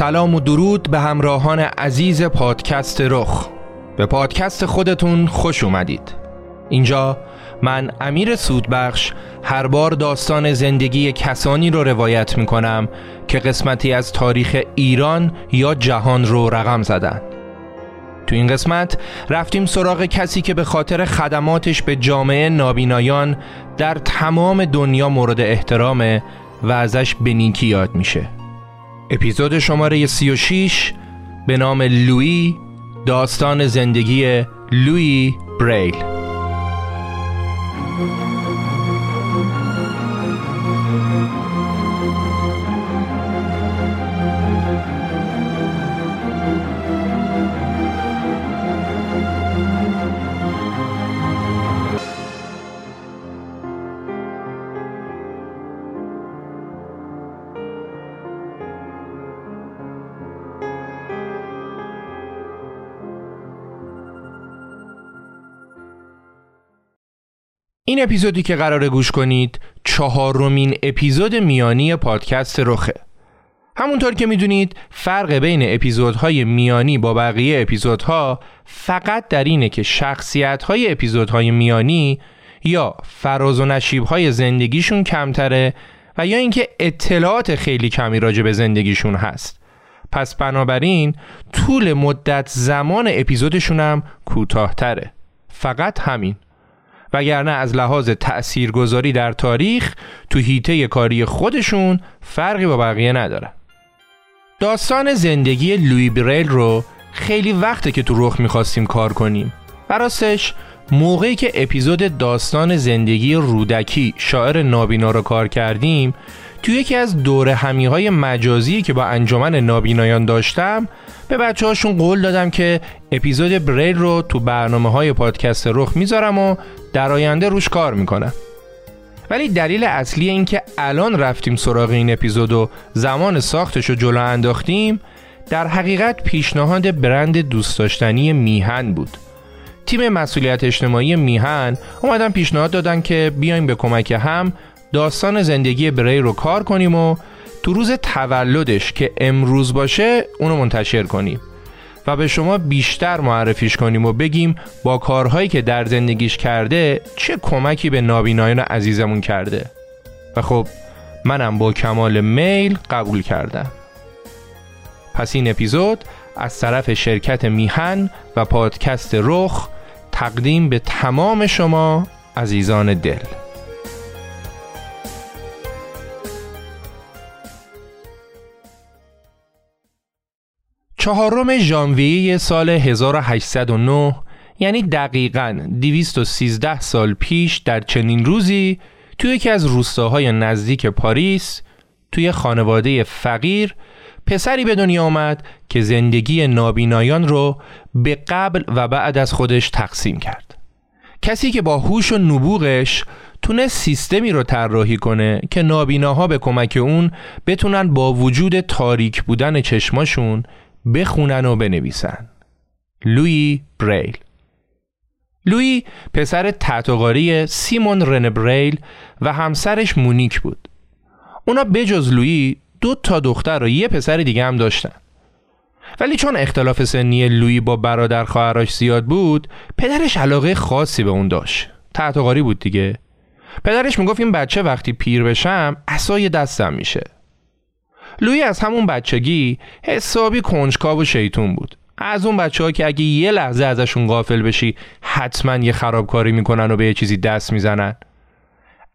سلام و درود به همراهان عزیز پادکست رخ. به پادکست خودتون خوش اومدید. اینجا من امیر سودبخش هر بار داستان زندگی کسانی رو روایت می کنم که قسمتی از تاریخ ایران یا جهان رو رقم زدن. تو این قسمت رفتیم سراغ کسی که به خاطر خدماتش به جامعه نابینایان در تمام دنیا مورد احترامه و ازش به نیکی یاد میشه. اپیزود شماره 36 به نام لویی داستان زندگی لویی بریل. این اپیزودی که قراره گوش کنید چهارمین اپیزود میانی پادکست رخه. همونطور که می‌دونید فرق بین اپیزودهای میانی با بقیه اپیزودها فقط در اینه که شخصیتهای اپیزودهای میانی یا فراز و نشیبهای زندگیشون کمتره و یا اینکه اطلاعات خیلی کمی راجع به زندگیشون هست. پس بنابراین طول مدت زمان اپیزودشون هم کوتاهتره. فقط همین. وگرنه از لحاظ تأثیرگذاری در تاریخ تو هیته کاری خودشون فرقی با بقیه نداره. داستان زندگی لوی بریل رو خیلی وقته که تو رخ می‌خواستیم کار کنیم. و راستش موقعی که اپیزود داستان زندگی رودکی شاعر نابینا رو کار کردیم توی یکی از دوره همی های مجازی که با انجمن نابینایان داشتم به بچه هاشون قول دادم که اپیزود بریل رو تو برنامه های پادکست رخ می‌ذارم و در آینده روش کار می‌کنم. ولی دلیل اصلی این که الان رفتیم سراغ این اپیزود و زمان ساختش رو جلو انداختیم در حقیقت پیشنهاد برند دوست داشتنی میهن بود. تیم مسئولیت اجتماعی میهن اومدن پیشنهاد دادن که بیایم به کمک هم داستان زندگی بری رو کار کنیم و تو روز تولدش که امروز باشه اونو منتشر کنیم و به شما بیشتر معرفیش کنیم و بگیم با کارهایی که در زندگیش کرده چه کمکی به نابینایان عزیزمون کرده. و خب منم با کمال میل قبول کردم. پس این اپیزود از طرف شرکت میهن و پادکست رخ تقدیم به تمام شما عزیزان دل. چهارم ژانویه سال 1809 یعنی دقیقاً 213 سال پیش در چنین روزی توی یکی از روستاهای نزدیک پاریس توی خانواده فقیر پسری به دنیا آمد که زندگی نابینایان رو به قبل و بعد از خودش تقسیم کرد. کسی که با هوش و نبوغش تونست سیستمی رو طراحی کنه که نابیناها به کمک اون بتونن با وجود تاریک بودن چشماشون بخونن و بنویسن. لوی بریل. لوی پسر تحتقاری سیمون رن بریل و همسرش مونیک بود. اونا بجز لوی دو تا دختر و یه پسر دیگه هم داشتن. ولی چون اختلاف سنی لوی با برادر خواهرش زیاد بود پدرش علاقه خاصی به اون داشت. تحتقاری بود دیگه. پدرش می‌گفت این بچه وقتی پیر بشم اسای دستم میشه. لوی از همون بچگی حسابی کنجکاو و شیطون بود. از اون بچه ها که اگه یه لحظه ازشون غافل بشی حتما یه خرابکاری می‌کنن و به یه چیزی دست می‌زنن.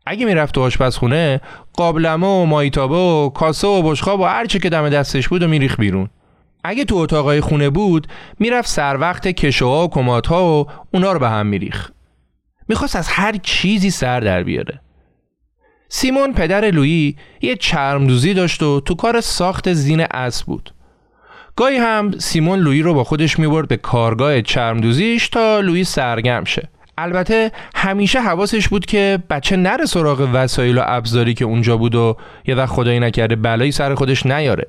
اگه می‌رفت تو آشپزخونه قابلمه و مایتابه و کاسه و بشخاب و هر که دم دستش بود و میریخ بیرون. اگه تو اتاقای خونه بود می‌رفت سر وقت کشوها و کماتها و اونا رو به هم میریخ می‌خواست از هر چیزی سر در بیاره. سیمون پدر لویی یه چرمدوزی داشت و تو کار ساخت زین اسب بود. گاهی هم سیمون لویی رو با خودش می‌برد به کارگاه چرمدوزیش تا لویی سرگرم شه. البته همیشه حواسش بود که بچه نره سراغ وسایل و ابزاری که اونجا بود و یه وقت خدایی نکرده بلایی سر خودش نیاره.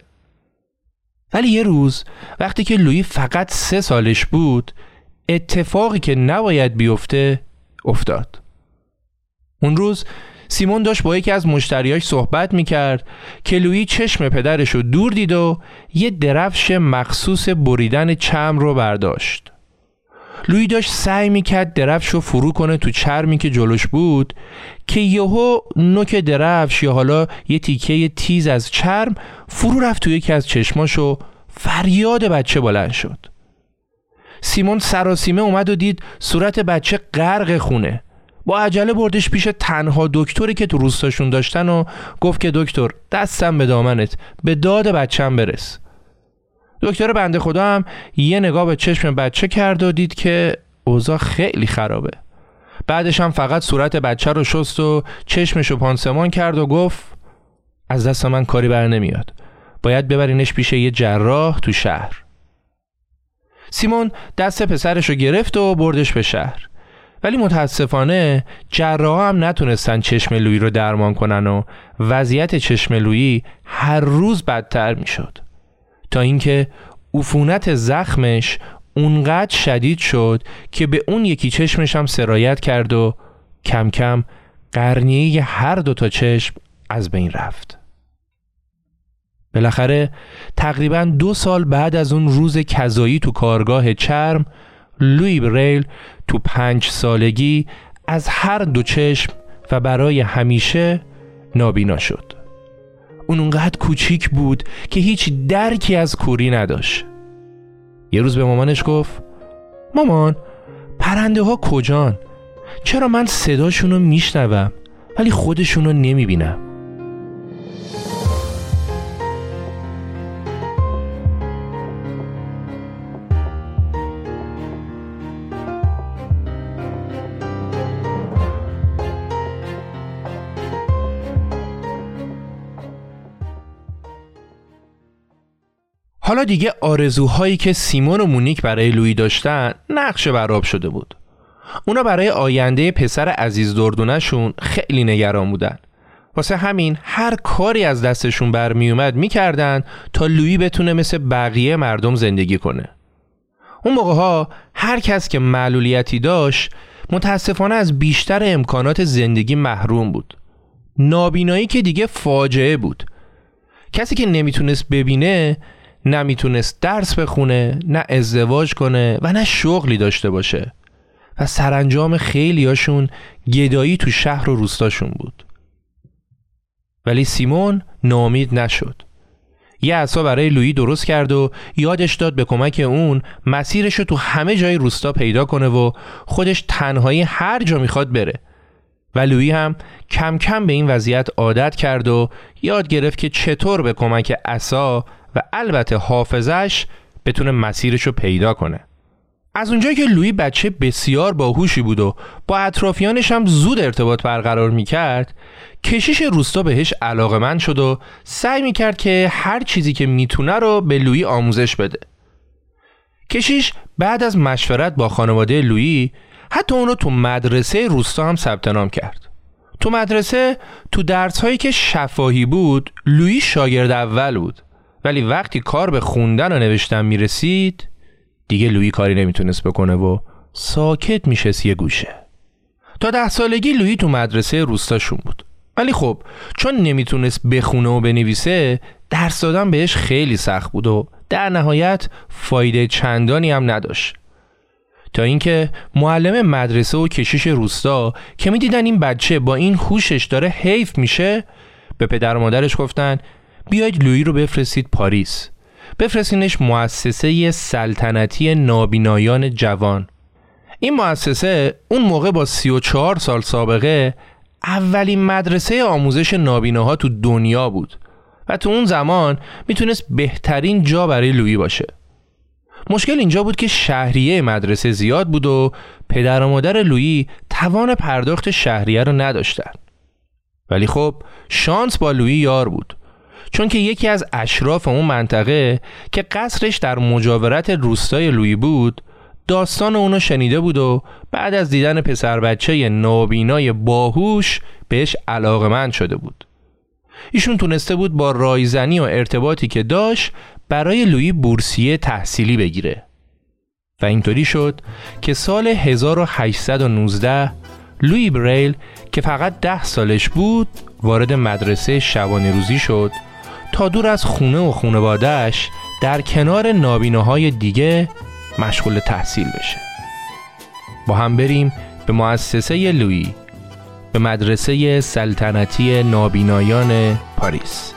ولی یه روز وقتی که لویی فقط سه سالش بود اتفاقی که نباید بیفته افتاد. اون روز سیمون داشت با یکی از مشتریاش صحبت می‌کرد که لویی چشم پدرش رو دور دید و یه درفش مخصوص بریدن چم رو برداشت. لویی داشت سعی می‌کرد درفش رو فرو کنه تو چرمی که جلوش بود که یهو نوک درفش یا حالا یه تیکه تیز از چرم فرو رفت تو یکی از چشماش و فریاد بچه بلند شد. سیمون سراسیمه اومد و دید صورت بچه غرق خونه. با عجله بردش پیش تنها دکتری که تو روستاشون داشتن و گفت که دکتر دستم به دامنت به داد بچم برس. دکتر بنده خدا هم یه نگاه به چشم بچه کرد و دید که اوضاع خیلی خرابه. بعدش هم فقط صورت بچه رو شست و چشمش رو پانسمان کرد و گفت از دست من کاری بر نمیاد. باید ببرینش پیش یه جراح تو شهر. سیمون دست پسرش رو گرفت و بردش به شهر. ولی متاسفانه جراح هم نتونستن چشم لویی رو درمان کنن و وضعیت چشم لویی هر روز بدتر می‌شد. تا اینکه عفونت زخمش اونقدر شدید شد که به اون یکی چشمش هم سرایت کرد و کم کم قرنیه هر دو تا چشم از بین رفت. بالاخره تقریبا دو سال بعد از اون روز کذایی تو کارگاه چرم لوی بریل تو پنج سالگی از هر دو چشم و برای همیشه نابینا شد. اون اونقدر کوچیک بود که هیچ درکی از کوری نداشت یه روز به مامانش گفت مامان پرنده ها کجان؟ چرا من صداشون میشنوم ولی خودشون رو نمی‌بینم حالا دیگه آرزوهایی که سیمون و مونیک برای لوی داشتن نقشه براب شده بود. اونا برای آینده پسر عزیز دردونشون خیلی نگران بودن. واسه همین هر کاری از دستشون برمیومد می‌کردن تا لوی بتونه مثل بقیه مردم زندگی کنه. اون موقع ها هر کس که معلولیتی داشت متاسفانه از بیشتر امکانات زندگی محروم بود. نابینایی که دیگه فاجعه بود. کسی که نمی‌تونست ببینه نمی‌تونست درس بخونه نه ازدواج کنه و نه شغلی داشته باشه. و سرانجام خیلیاشون گدایی تو شهر و روستاشون بود. ولی سیمون نامید نشد. یه عصا برای لویی درست کرد و یادش داد به کمک اون مسیرش رو تو همه جای روستا پیدا کنه و خودش تنهایی هر جا می‌خواد بره. و لویی هم کم کم به این وضعیت عادت کرد و یاد گرفت که چطور به کمک عصا و البته حافظش بتونه مسیرش رو پیدا کنه. از اونجایی که لویی بچه بسیار باهوشی بود و با اطرافیانش هم زود ارتباط برقرار می‌کرد کشیش روستا بهش علاقه شد و سعی می‌کرد که هر چیزی که می‌تونه رو به لویی آموزش بده. کشیش بعد از مشورت با خانواده لویی حتی اون رو تو مدرسه روستا هم ثبت نام کرد. تو مدرسه تو درس هایی که شفاهی بود لویی شاگرد اول بود. ولی وقتی کار به خوندن و نوشتن می‌رسید دیگه لویی کاری نمی‌تونست بکنه و ساکت میشست یه گوشه. تا ده سالگی لویی تو مدرسه روستاشون بود. ولی خب چون نمی‌تونست بخونه و بنویسه درس دادن بهش خیلی سخت بود و در نهایت فایده چندانی هم نداشت. تا اینکه معلم مدرسه و کشیش روستا که می‌دیدن این بچه با این هوشش داره حیف میشه به پدر و مادرش گفتن بیاید لویی رو بفرستید پاریس. بفرستینش مؤسسه سلطنتی نابینایان جوان. این مؤسسه اون موقع با 34 سال سابقه اولین مدرسه آموزش نابیناها تو دنیا بود و تو اون زمان می‌تونست بهترین جا برای لویی باشه. مشکل اینجا بود که شهریه مدرسه زیاد بود و پدر و مادر لویی توان پرداخت شهریه رو نداشتن. ولی خب شانس با لویی یار بود. چون که یکی از اشراف اون منطقه که قصرش در مجاورت روستای لویی بود داستان اونو شنیده بود و بعد از دیدن پسر بچه نابینای باهوش بهش علاقمند شده بود. ایشون تونسته بود با رایزنی و ارتباطی که داشت برای لویی بورسیه تحصیلی بگیره. و اینطوری شد که سال 1819 لویی بریل که فقط ده سالش بود وارد مدرسه شبانه روزی شد تا دور از خونه و خونوادهش در کنار نابیناهای دیگه مشغول تحصیل بشه. با هم بریم به مؤسسه لویی به مدرسه سلطنتی نابینایان پاریس.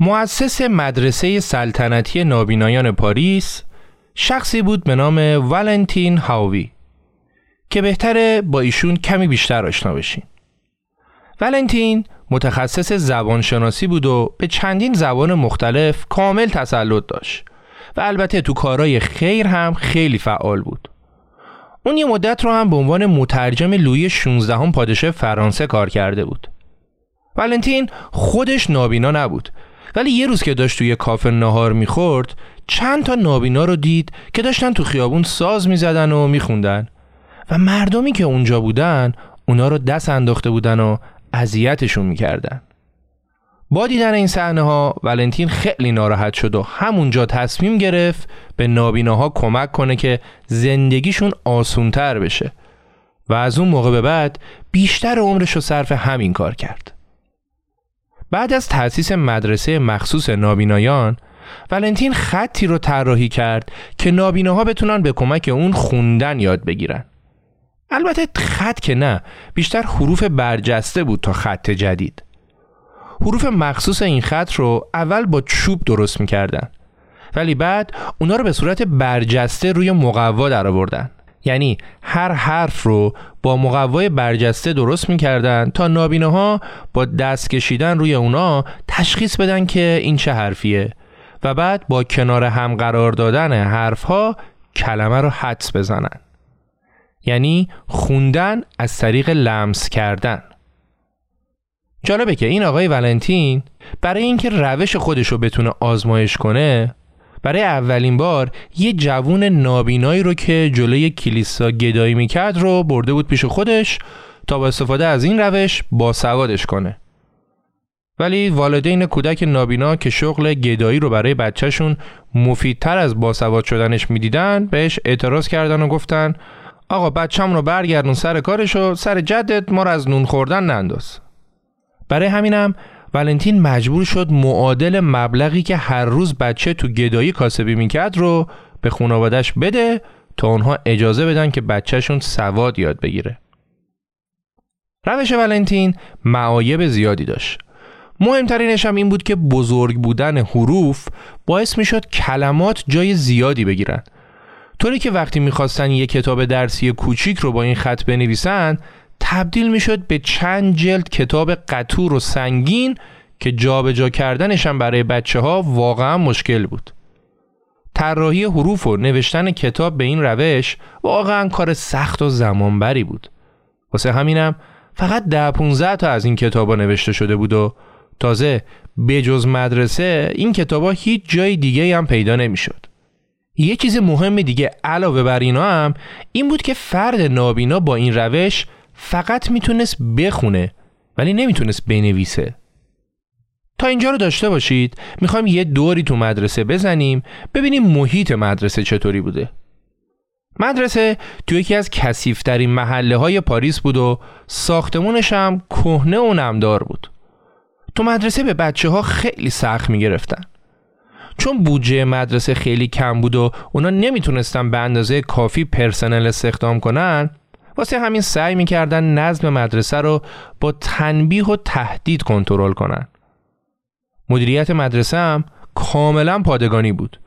مؤسس مدرسه سلطنتی نابینایان پاریس شخصی بود به نام والنتین هاوی که بهتره با ایشون کمی بیشتر آشنا بشین. والنتین متخصص زبانشناسی بود و به چندین زبان مختلف کامل تسلط داشت و البته تو کارهای خیر هم خیلی فعال بود. اون یه مدت رو هم به عنوان مترجم لوی 16 هم پادشاه فرانسه کار کرده بود. والنتین خودش نابینا نبود ولی یه روز که داشت توی کافه نهار می‌خورد چند تا نابینا رو دید که داشتن تو خیابون ساز می‌زدن و میخوندن. و مردمی که اونجا بودن اونا رو دست انداخته بودن و اذیتشون می‌کردن. با دیدن این صحنه ها ولنتین خیلی ناراحت شد و همونجا تصمیم گرفت به نابیناها کمک کنه که زندگیشون آسونتر بشه. و از اون موقع به بعد بیشتر عمرش رو صرف همین کار کرد. بعد از تأسیس مدرسه مخصوص نابینایان ولنتین خطی رو طراحی کرد که نابیناها بتونن به کمک اون خوندن یاد بگیرن. البته خط که نه بیشتر حروف برجسته بود تا خط جدید. حروف مخصوص این خط رو اول با چوب درست می‌کردن ولی بعد اونا رو به صورت برجسته روی مقوا در آوردن یعنی هر حرف رو با مقوای برجسته درست می‌کردن تا نابیناها با دست کشیدن روی اونا تشخیص بدن که این چه حرفیه. و بعد با کنار هم قرار دادن حرفها کلمه رو حدس بزنن. یعنی خوندن از طریق لمس کردن. جالبه که این آقای ولنتین برای اینکه روش خودش رو بتونه آزمایش کنه برای اولین بار یه جوون نابینایی رو که جلوی کلیسا گدایی می‌کرد رو برده بود پیش خودش تا با استفاده از این روش با سوادش کنه. ولی والدین کودک نابینا که شغل گدایی رو برای بچهشون مفیدتر از باسواد شدنش می‌دیدن بهش اعتراض کردن و گفتن آقا بچم رو برگردون سر کارش و سر جدت ما رو از نون خوردن ننداز. برای همینم ولنتین مجبور شد معادل مبلغی که هر روز بچه تو گدایی کاسبی می‌کرد رو به خانوادش بده تا اونها اجازه بدن که بچهشون سواد یاد بگیره. روش ولنتین معایب زیادی داشت. مهمترینش هم این بود که بزرگ بودن حروف باعث می‌شد کلمات جای زیادی بگیرن. طوری که وقتی می‌خواستن یه کتاب درسی کوچیک رو با این خط بنویسن تبدیل می‌شد به چند جلد کتاب قطور و سنگین که جابجا جا کردنش هم برای بچه ها واقعا مشکل بود. طراحی حروف و نوشتن کتاب به این روش واقعا کار سخت و زمانبری بود. واسه همینم فقط ده 15 تا از این کتابا نوشته شده بود و تازه بجز مدرسه این کتابا هیچ جای دیگه هم پیدا نمی‌شد. یه چیز مهم دیگه علاوه بر اینا هم این بود که فرد نابینا با این روش فقط می‌تونست بخونه ولی نمی‌تونست بنویسه. تا اینجا رو داشته باشید می‌خوایم یه دوری تو مدرسه بزنیم ببینیم محیط مدرسه چطوری بوده. مدرسه تو یکی از کسیفترین محله های پاریس بود و ساختمونش هم کهنه و نمدار بود. تو مدرسه به بچه ها خیلی سخت می‌گرفتن. چون بودجه مدرسه خیلی کم بود و اونا نمی‌تونستن به اندازه کافی پرسنل استخدام کنن واسه همین سعی می‌کردن نظم مدرسه رو با تنبیه و تهدید کنترل کنن. مدیریت مدرسه هم کاملا پادگانی بود.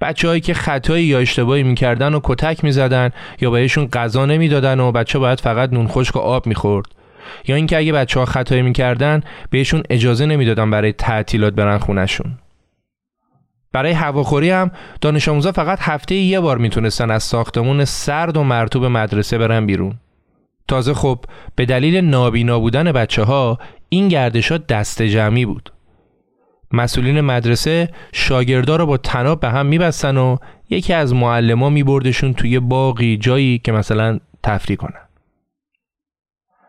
بچههایی که خطایی یا اشتباهی می‌کردن و کتک می‌زدن یا بهشون غذا نمی‌دادن و بچه باید فقط نون خشک و آب می‌خورد. یا اینکه اگه بچه ها خطایی می‌کردن بهشون اجازه نمی‌دادن برای تعطیلات برن خونشون برای هواخوری هم دانش آموزا فقط هفته یه بار می‌تونستن از ساختمون سرد و مرتوب مدرسه برن بیرون. تازه خب به دلیل نابینا بودن بچه ها این گردش ها دست جمعی بود. مسئولین مدرسه شاگردا رو با تناب به هم میبستن و یکی از معلما میبردشون توی باقی جایی که مثلا تفریح کنن.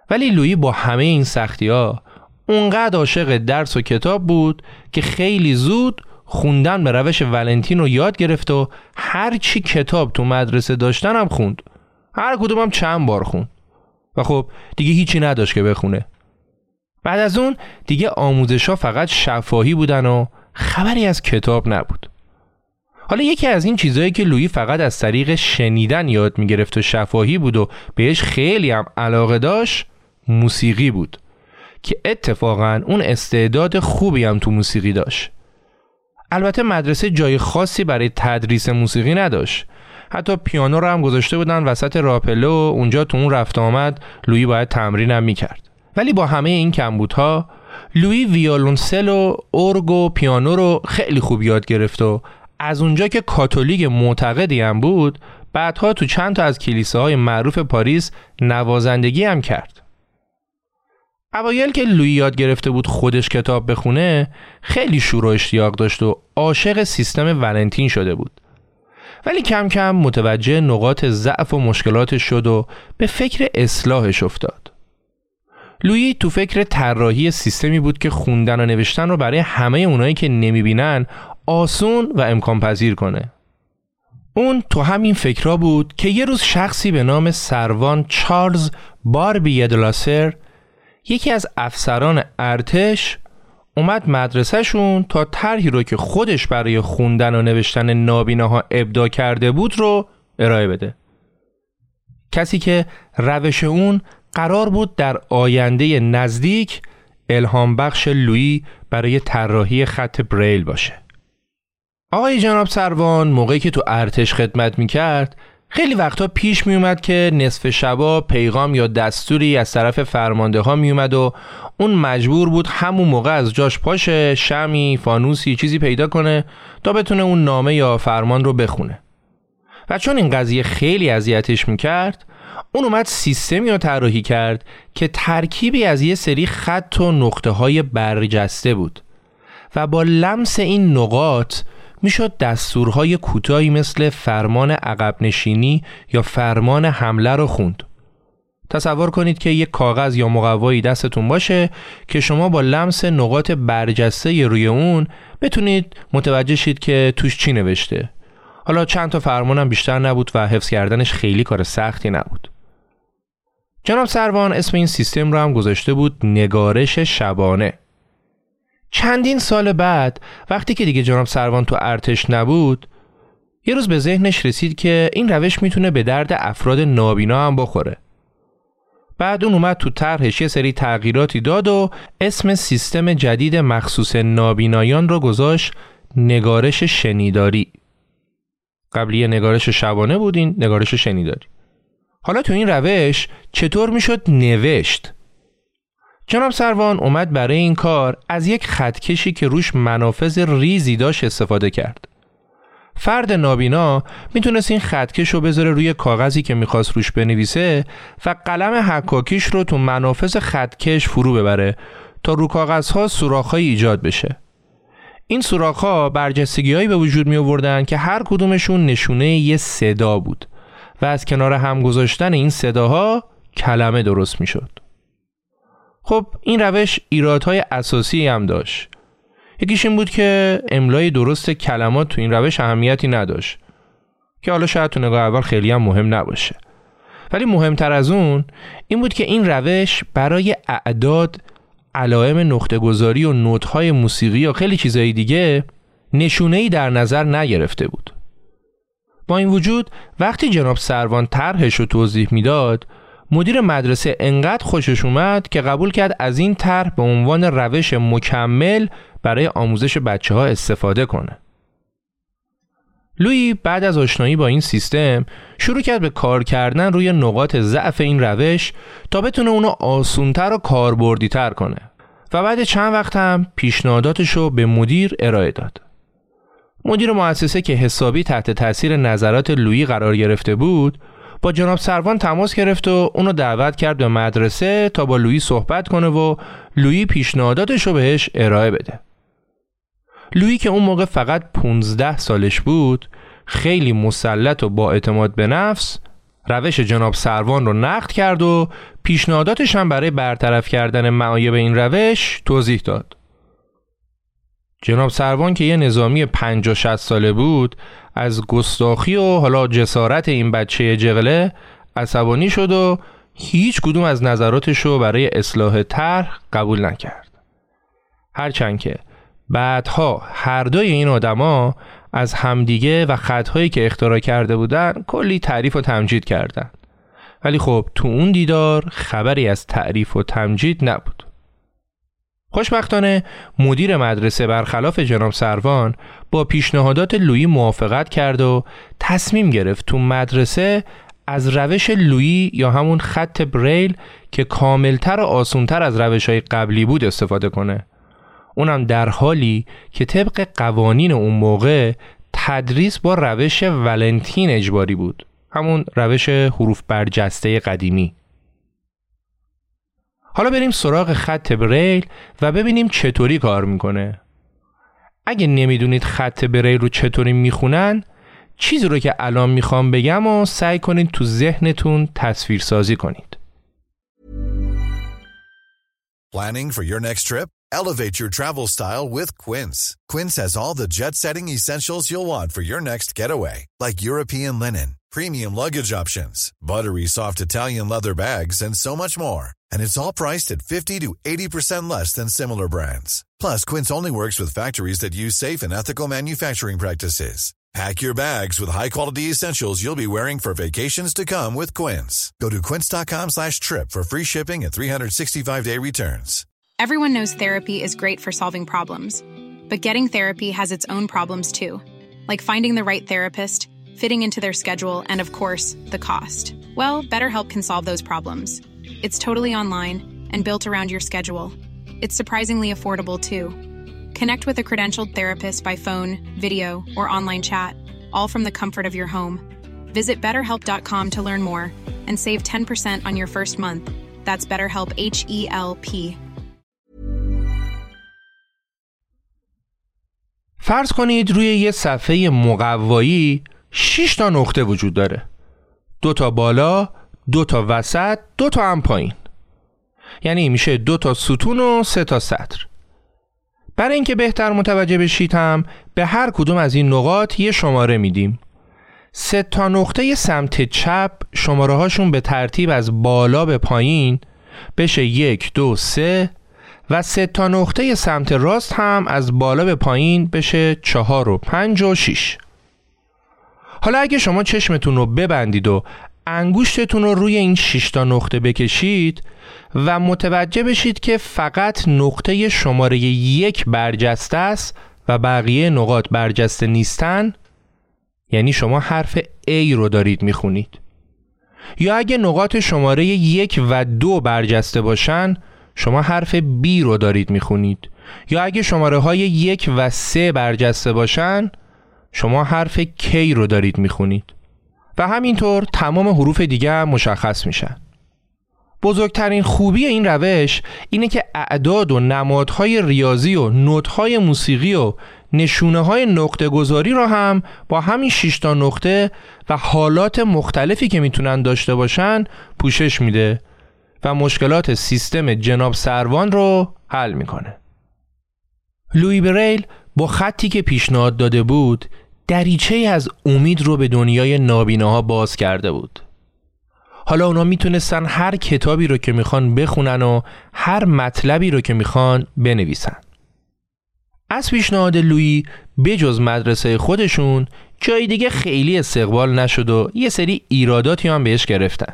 ولی لویی با همه این سختی ها اونقدر عاشق درس و کتاب بود که خیلی زود خوندن به روش ولنتین رو یاد گرفت و هر چی کتاب تو مدرسه داشتن هم خوند. هر کدوم چند بار خوند. و خب دیگه هیچی نداشت که بخونه. بعد از اون دیگه آموزش ها فقط شفاهی بودن و خبری از کتاب نبود. حالا یکی از این چیزهایی که لویی فقط از طریق شنیدن یاد می‌گرفت و شفاهی بود و بهش خیلی هم علاقه داشت موسیقی بود. که اتفاقا اون استعداد خوبی هم تو موسیقی داشت. البته مدرسه جای خاصی برای تدریس موسیقی نداشت. حتی پیانو رو هم گذاشته بودن وسط راپله و اونجا تو اون رفت آمد لویی باید تمرین هم می‌کرد. ولی با همه این کمبودها لوی ویولونسل و ارگ و پیانو رو خیلی خوب یاد گرفت و از اونجا که کاتولیک معتقدی هم بود بعدها تو چند تا از کلیساهای معروف پاریس نوازندگی هم کرد. اوایل که لوی یاد گرفته بود خودش کتاب بخونه خیلی شور و اشتیاق داشت و عاشق سیستم ولنتین شده بود ولی کم کم متوجه نقاط ضعف و مشکلاتش شد و به فکر اصلاحش افتاد لویی تو فکر طراحی سیستمی بود که خوندن و نوشتن رو برای همه اونایی که نمی‌بینن آسون و امکان پذیر کنه. اون تو همین فکرها بود که یه روز شخصی به نام سروان چارلز باربی دلاسر یکی از افسران ارتش اومد مدرسهشون تا طرحی رو که خودش برای خوندن و نوشتن نابیناها ابدا کرده بود رو ارائه بده. کسی که روش اون قرار بود در آینده نزدیک الهام بخش لویی برای طراحی خط بریل باشه. آقای جناب سروان موقعی که تو ارتش خدمت می‌کرد خیلی وقتا پیش میومد که نصف شبا پیغام یا دستوری از طرف فرمانده ها میومد و اون مجبور بود همون موقع از جاش پاشه شمی فانوسی چیزی پیدا کنه تا بتونه اون نامه یا فرمان رو بخونه. و چون این قضیه خیلی اذیتش می‌کرد اون اومد سیستمی رو طراحی کرد که ترکیبی از یه سری خط و نقطه های برجسته بود و با لمس این نقاط می‌شد دستورهای کوتاهی مثل فرمان عقب نشینی یا فرمان حمله رو خوند. تصور کنید که یک کاغذ یا مقوایی دستتون باشه که شما با لمس نقاط برجسته روی اون بتونید متوجه شید که توش چی نوشته. حالا چند تا فرمانم بیشتر نبود و حفظ کردنش خیلی کار سختی نبود. جناب سروان اسم این سیستم رو هم گذاشته بود نگارش شبانه چندین سال بعد وقتی که دیگه جناب سروان تو ارتش نبود یه روز به ذهنش رسید که این روش می‌تونه به درد افراد نابینا هم بخوره. بعد اون اومد تو طرحش یه سری تغییراتی داد و اسم سیستم جدید مخصوص نابینایان رو گذاشت نگارش شنیداری. قبلی نگارش شبانه بودین نگارش شنیداری. حالا تو این روش چطور می‌شد نوشت؟ جناب سروان اومد برای این کار از یک خطکشی که روش منافذ ریزی داشت استفاده کرد. فرد نابینا می‌تونست این خطکش رو بذاره روی کاغذی که می‌خواست روش بنویسه و قلم حکاکیش رو تو منافذ خطکش فرو ببره تا رو کاغذها سوراخهایی ایجاد بشه. این سوراخها برجستگیهایی به وجود می آوردن که هر کدومشون نشونه یه صدا بود و از کنار هم گذاشتن این صداها کلمه درست می شد. خب این روش ایرادهای اساسی هم داشت. یکیش این بود که املای درست کلمات تو این روش اهمیتی نداشت که حالا شاید تو نگاه اول خیلی هم مهم نباشه. ولی مهمتر از اون این بود که این روش برای اعداد علائم نقطه گذاری و نوتهای موسیقی یا خیلی چیزهای دیگه نشونه ای در نظر نگرفته بود. با این وجود وقتی جناب سروان طرحش رو توضیح می‌داد مدیر مدرسه انقدر خوشش اومد که قبول کرد از این طرح به عنوان روش مکمل برای آموزش بچه ها استفاده کنه. لوی بعد از آشنایی با این سیستم شروع کرد به کار کردن روی نقاط ضعف این روش تا بتونه اونو آسونتر و کاربردیتر کنه و بعد چند وقت هم پیشنهاداتش رو به مدیر ارائه داد. مدیر مؤسسه که حسابی تحت تاثیر نظرات لویی قرار گرفته بود با جناب سروان تماس گرفت و اونو دعوت کرد به مدرسه تا با لویی صحبت کنه و لویی پیشنهاداتش رو بهش ارائه بده. لویی که اون موقع فقط 15 سالش بود خیلی مسلط و با اعتماد به نفس روش جناب سروان رو نقد کرد و پیشنهاداتش هم برای برطرف کردن معایب این روش توضیح داد. جناب سروان که یه نظامی 50 60 ساله بود از گستاخی و حالا جسارت این بچه جغله عصبانی شد و هیچ کدوم از نظراتش رو برای اصلاح طرح قبول نکرد. هرچند که بعدها هر دوی این آدما از همدیگه و خطهایی که اختراع کرده بودن کلی تعریف و تمجید کردند. ولی خب تو اون دیدار خبری از تعریف و تمجید نبود. خوشبختانه مدیر مدرسه برخلاف جناب سروان با پیشنهادات لویی موافقت کرد و تصمیم گرفت تو مدرسه از روش لویی یا همون خط بریل که کاملتر و آسونتر از روش های قبلی بود استفاده کنه. اونم در حالی که طبق قوانین اون موقع تدریس با روش ولنتین اجباری بود. همون روش حروف برجسته قدیمی. حالا بریم سراغ خط بریل و ببینیم چطوری کار می‌کنه اگه نمی‌دونید خط بریل رو چطوری می‌خونن چیزی رو که الان می‌خوام بگم و سعی کنید تو ذهنتون تصویر سازی کنید Planning for your next trip? Elevate your travel style with Quince. Quince has all the jet-setting essentials you'll want for your next getaway, like European linen, premium luggage options, buttery soft Italian leather bags, and so much more. And it's all priced at 50 to 80% less than similar brands. Plus, Quince only works with factories that use safe and ethical manufacturing practices. Pack your bags with high-quality essentials you'll be wearing for vacations to come with Quince. Go to quince.com slash trip for free shipping and 365-day returns. Everyone knows therapy is great for solving problems, but getting therapy has its own problems too, like finding the right therapist, fitting into their schedule, and of course, the cost. Well, BetterHelp can solve those problems. It's totally online and built around your schedule. It's surprisingly affordable too. Connect with a credentialed therapist by phone, video, or online chat, all from the comfort of your home. Visit betterhelp.com to learn more and save 10% on your first month. That's BetterHelp H E L P. فرض کنید روی یه صفحه مقوایی 6 تا نقطه وجود داره. دو تا بالا، دو تا وسط، دو تا هم پایین. یعنی میشه دو تا ستون و سه تا سطر. برای اینکه بهتر متوجه بشید هم به هر کدوم از این نقاط یه شماره میدیم. سه تا نقطه سمت چپ شماره هاشون به ترتیب از بالا به پایین بشه یک دو سه و سه تا نقطه سمت راست هم از بالا به پایین بشه چهار و پنج و شیش حالا اگه شما چشمتون رو ببندید و انگوشتتون رو روی این 6 تا نقطه بکشید و متوجه بشید که فقط نقطه شماره یک برجسته است و بقیه نقاط برجسته نیستن. یعنی شما حرف A رو دارید می‌خونید. یا اگه نقاط شماره یک و دو برجسته باشن شما حرف B رو دارید می‌خونید. یا اگه شماره های یک و سه برجسته باشن شما حرف K رو دارید می‌خونید. و همینطور تمام حروف دیگه هم مشخص میشن بزرگترین خوبی این روش اینه که اعداد و نمادهای ریاضی و نوتهای موسیقی و نشونه های نقطه گذاری را هم با همین 6 تا نقطه و حالات مختلفی که می‌تونن داشته باشن پوشش میده و مشکلات سیستم جناب سروان رو حل می‌کنه. لوی بریل با خطی که پیشنهاد داده بود دریچه از امید رو به دنیای نابیناها باز کرده بود. حالا اونا می‌تونستن هر کتابی رو که می‌خوان بخونن و هر مطلبی رو که می‌خوان بنویسن. از پیشنهاد لویی بجز مدرسه خودشون جای دیگه خیلی استقبال نشد و یه سری ایراداتی هم بهش گرفتن.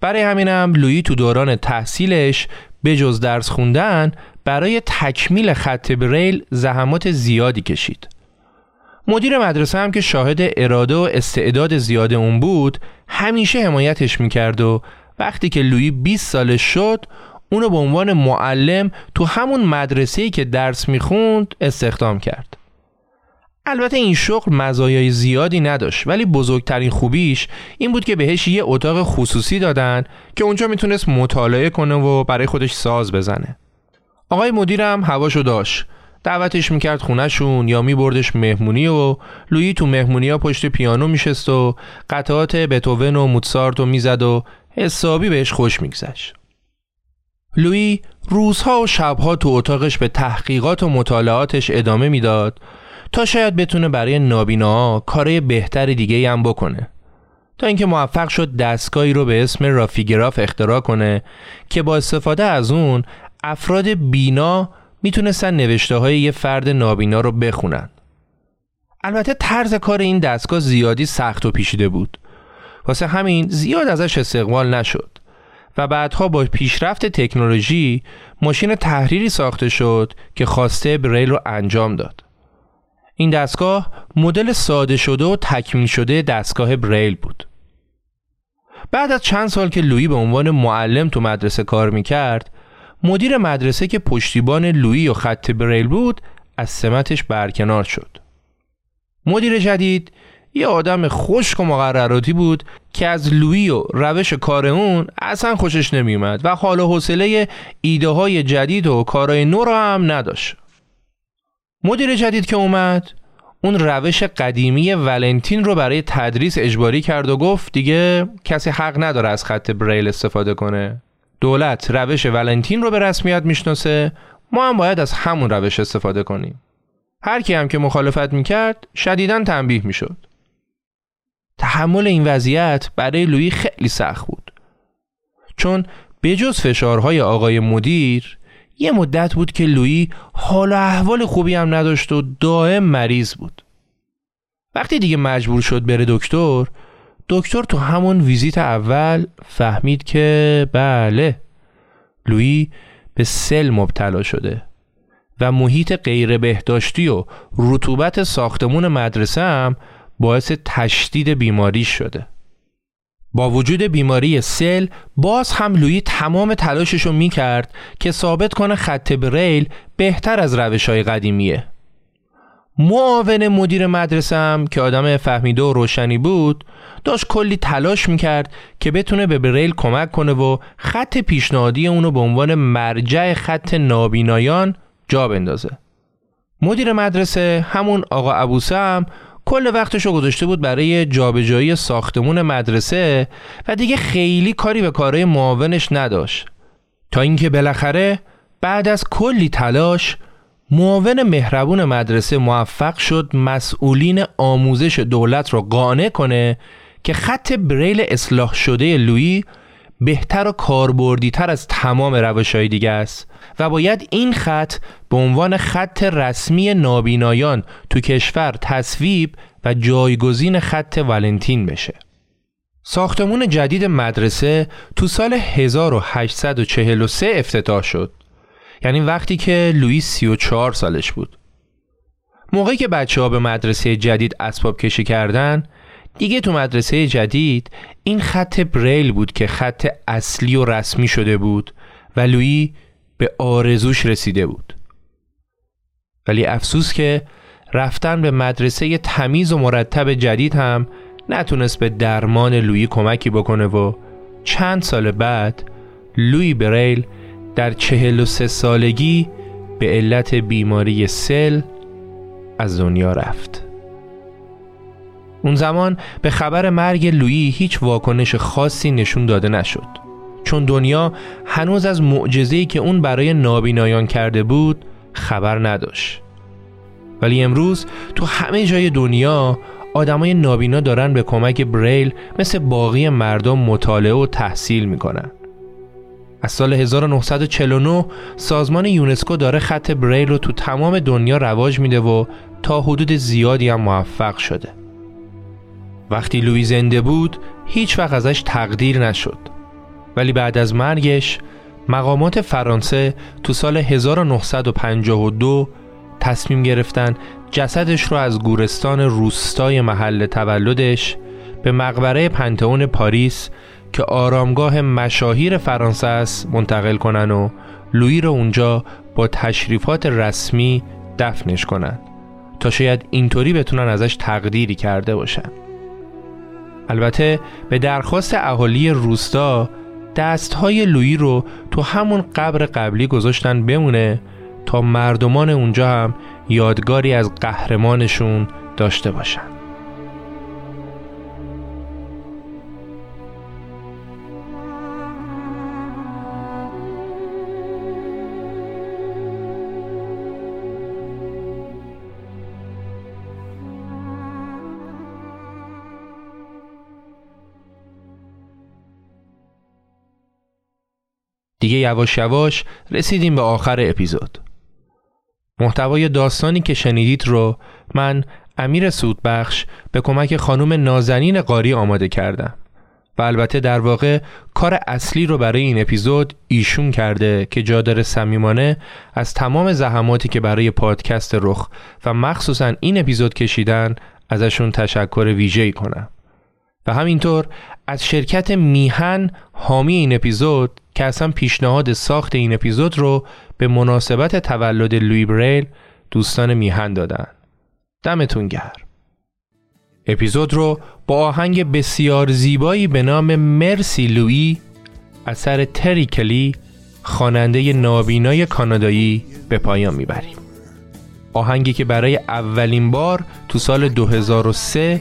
برای همینم لویی تو دوران تحصیلش بجز درس خوندن برای تکمیل خط بریل زحمات زیادی کشید. مدیر مدرسه هم که شاهد اراده و استعداد زیاد اون بود همیشه حمایتش می‌کرد و وقتی که لویی 20 سالش شد اونو به عنوان معلم تو همون مدرسه‌ای که درس می‌خوند استخدام کرد. البته این شغل مزایای زیادی نداشت ولی بزرگترین خوبیش این بود که بهش یه اتاق خصوصی دادن که اونجا می‌تونست مطالعه کنه و برای خودش ساز بزنه. آقای مدیرم هواشو داشت. دعوتش می‌کرد خونهشون یا میبردش مهمونی و لویی تو مهمونی ها پشت پیانو میشست و قطعات بتوون و موتسارت و می‌زد و حسابی بهش خوش میگذشت. لویی روزها و شبها تو اتاقش به تحقیقات و مطالعاتش ادامه می‌داد تا شاید بتونه برای نابیناها کارهای بهتر دیگه هم بکنه تا اینکه موفق شد دستگاهی رو به اسم رافیگراف اختراع کنه که با استفاده از اون افراد بینا می‌تونستن نوشته های یه فرد نابینا رو بخونن البته طرز کار این دستگاه زیادی سخت و پیشیده بود واسه همین زیاد ازش استقبال نشد و بعدها با پیشرفت تکنولوژی ماشین تحریری ساخته شد که خواسته بریل رو انجام داد. این دستگاه مدل ساده شده و تکمیل شده دستگاه بریل بود. بعد از چند سال که لویی به عنوان معلم تو مدرسه کار می‌کرد مدیر مدرسه که پشتیبان لویی و خط بریل بود از سمتش برکنار شد. مدیر جدید یه آدم خشک و مقرراتی بود که از لویی و روش کار اون اصلا خوشش نمیومد و حال و حوصله ایده های جدید و کارهای نو را هم نداشت. مدیر جدید که اومد اون روش قدیمی ولنتین رو برای تدریس اجباری کرد و گفت دیگه کسی حق نداره از خط بریل استفاده کنه. دولت روش ولنتین رو به رسمیت می‌شناسه ما هم باید از همون روش استفاده کنیم. هر کی هم که مخالفت می‌کرد شدیداً تنبیه می‌شد. تحمل این وضعیت برای لویی خیلی سخت بود چون بجز فشارهای آقای مدیر یه مدت بود که لویی حال و احوال خوبی هم نداشت و دائم مریض بود وقتی دیگه مجبور شد بره دکتر دکتر تو همون ویزیت اول فهمید که بله لویی به سل مبتلا شده و محیط غیر بهداشتی و رطوبت ساختمون مدرسه هم باعث تشدید بیماری شده. با وجود بیماری سل باز هم لویی تمام تلاشش رو می کرد که ثابت کنه خط بریل بهتر از روش های قدیمیه. معاون مدیر مدرسه هم که آدم فهمیده و روشنی بود داشت کلی تلاش می‌کرد که بتونه به بریل کمک کنه و خط پیشنهادی اونو به عنوان مرجع خط نابینایان جا بندازه. مدیر مدرسه همون آقا ابوسه هم کل وقتشو گذاشته بود برای جابجایی ساختمون مدرسه و دیگه خیلی کاری به کارهای معاونش نداشت. تا اینکه بالاخره بعد از کلی تلاش معاون مهربون مدرسه موفق شد مسئولین آموزش دولت رو قانع کنه که خط بریل اصلاح شده لویی بهتر و کاربردی تر از تمام روش های دیگه است و باید این خط به عنوان خط رسمی نابینایان تو کشور تصویب و جایگزین خط ولنتین بشه. ساختمون جدید مدرسه تو سال 1843 افتتاح شد. یعنی وقتی که لوئیس 34 سالش بود. موقعی که بچه ها به مدرسه جدید اسباب کشی کردن دیگه تو مدرسه جدید این خط بریل بود که خط اصلی و رسمی شده بود و لویی به آرزوش رسیده بود ولی افسوس که رفتن به مدرسه تمیز و مرتب جدید هم نتونست به درمان لویی کمکی بکنه و چند سال بعد لویی بریل در چهل و سه سالگی به علت بیماری سل از دنیا رفت. اون زمان به خبر مرگ لویی هیچ واکنش خاصی نشون داده نشد. چون دنیا هنوز از معجزه‌ای که اون برای نابینایان کرده بود خبر نداشت. ولی امروز تو همه جای دنیا آدمای نابینا دارن به کمک بریل مثل باقی مردم مطالعه و تحصیل می‌کنن. از سال 1949 سازمان یونسکو داره خط بریل رو تو تمام دنیا رواج میده و تا حدود زیادی هم موفق شده. وقتی لوی زنده بود هیچ وقت ازش تقدیر نشد. ولی بعد از مرگش مقامات فرانسه تو سال 1952 تصمیم گرفتن جسدش رو از گورستان روستای محل تولدش به مقبره پنتئون پاریس که آرامگاه مشاهیر فرانسه است منتقل کنن و لویی رو اونجا با تشریفات رسمی دفنش کنن تا شاید اینطوری بتونن ازش تقدیری کرده باشن. البته به درخواست اهالی روستا دستهای لویی رو تو همون قبر قبلی گذاشتن بمونه تا مردمان اونجا هم یادگاری از قهرمانشون داشته باشن. دیگه یواش یواش رسیدیم به آخر اپیزود. محتوای داستانی که شنیدید رو من امیر سودبخش به کمک خانم نازنین قاری آماده کردم و البته در واقع کار اصلی رو برای این اپیزود ایشون کرده که جادر صمیمانه از تمام زحماتی که برای پادکست رخ و مخصوصا این اپیزود کشیدن ازشون تشکر ویژه‌ای کنم. و همینطور از شرکت میهن حامی این اپیزود که اصلا پیشنهاد ساخت این اپیزود رو به مناسبت تولد لوی بریل دوستان میهن دادن. دمتون گرم. اپیزود رو با آهنگ بسیار زیبایی به نام مرسی لوی اثر تری کلی خواننده نابینای کانادایی به پایان می‌بریم. آهنگی که برای اولین بار تو سال 2003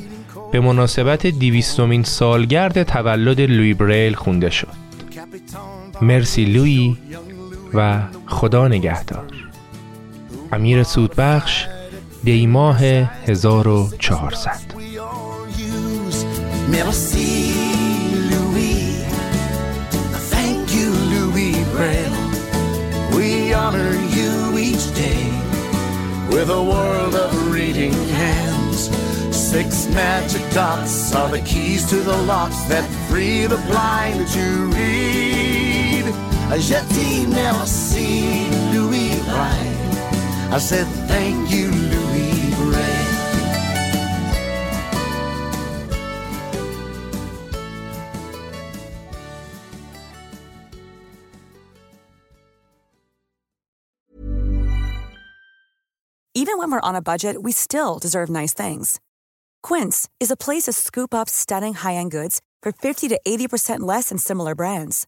به مناسبت دیویستومین سالگرد تولد لوی بریل خونده شد. مرسی لوی و خدا نگهدار امیر سودبخش دیماه 1400 We honor you each day with a world of reading hands. Six magic dots are the keys to the locks that free the blind to read. Merci, Louis. I said thank you, Louis Braille. Even when we're on a budget, we still deserve nice things. Quince is a place to scoop up stunning high-end goods for 50 to 80% less than similar brands.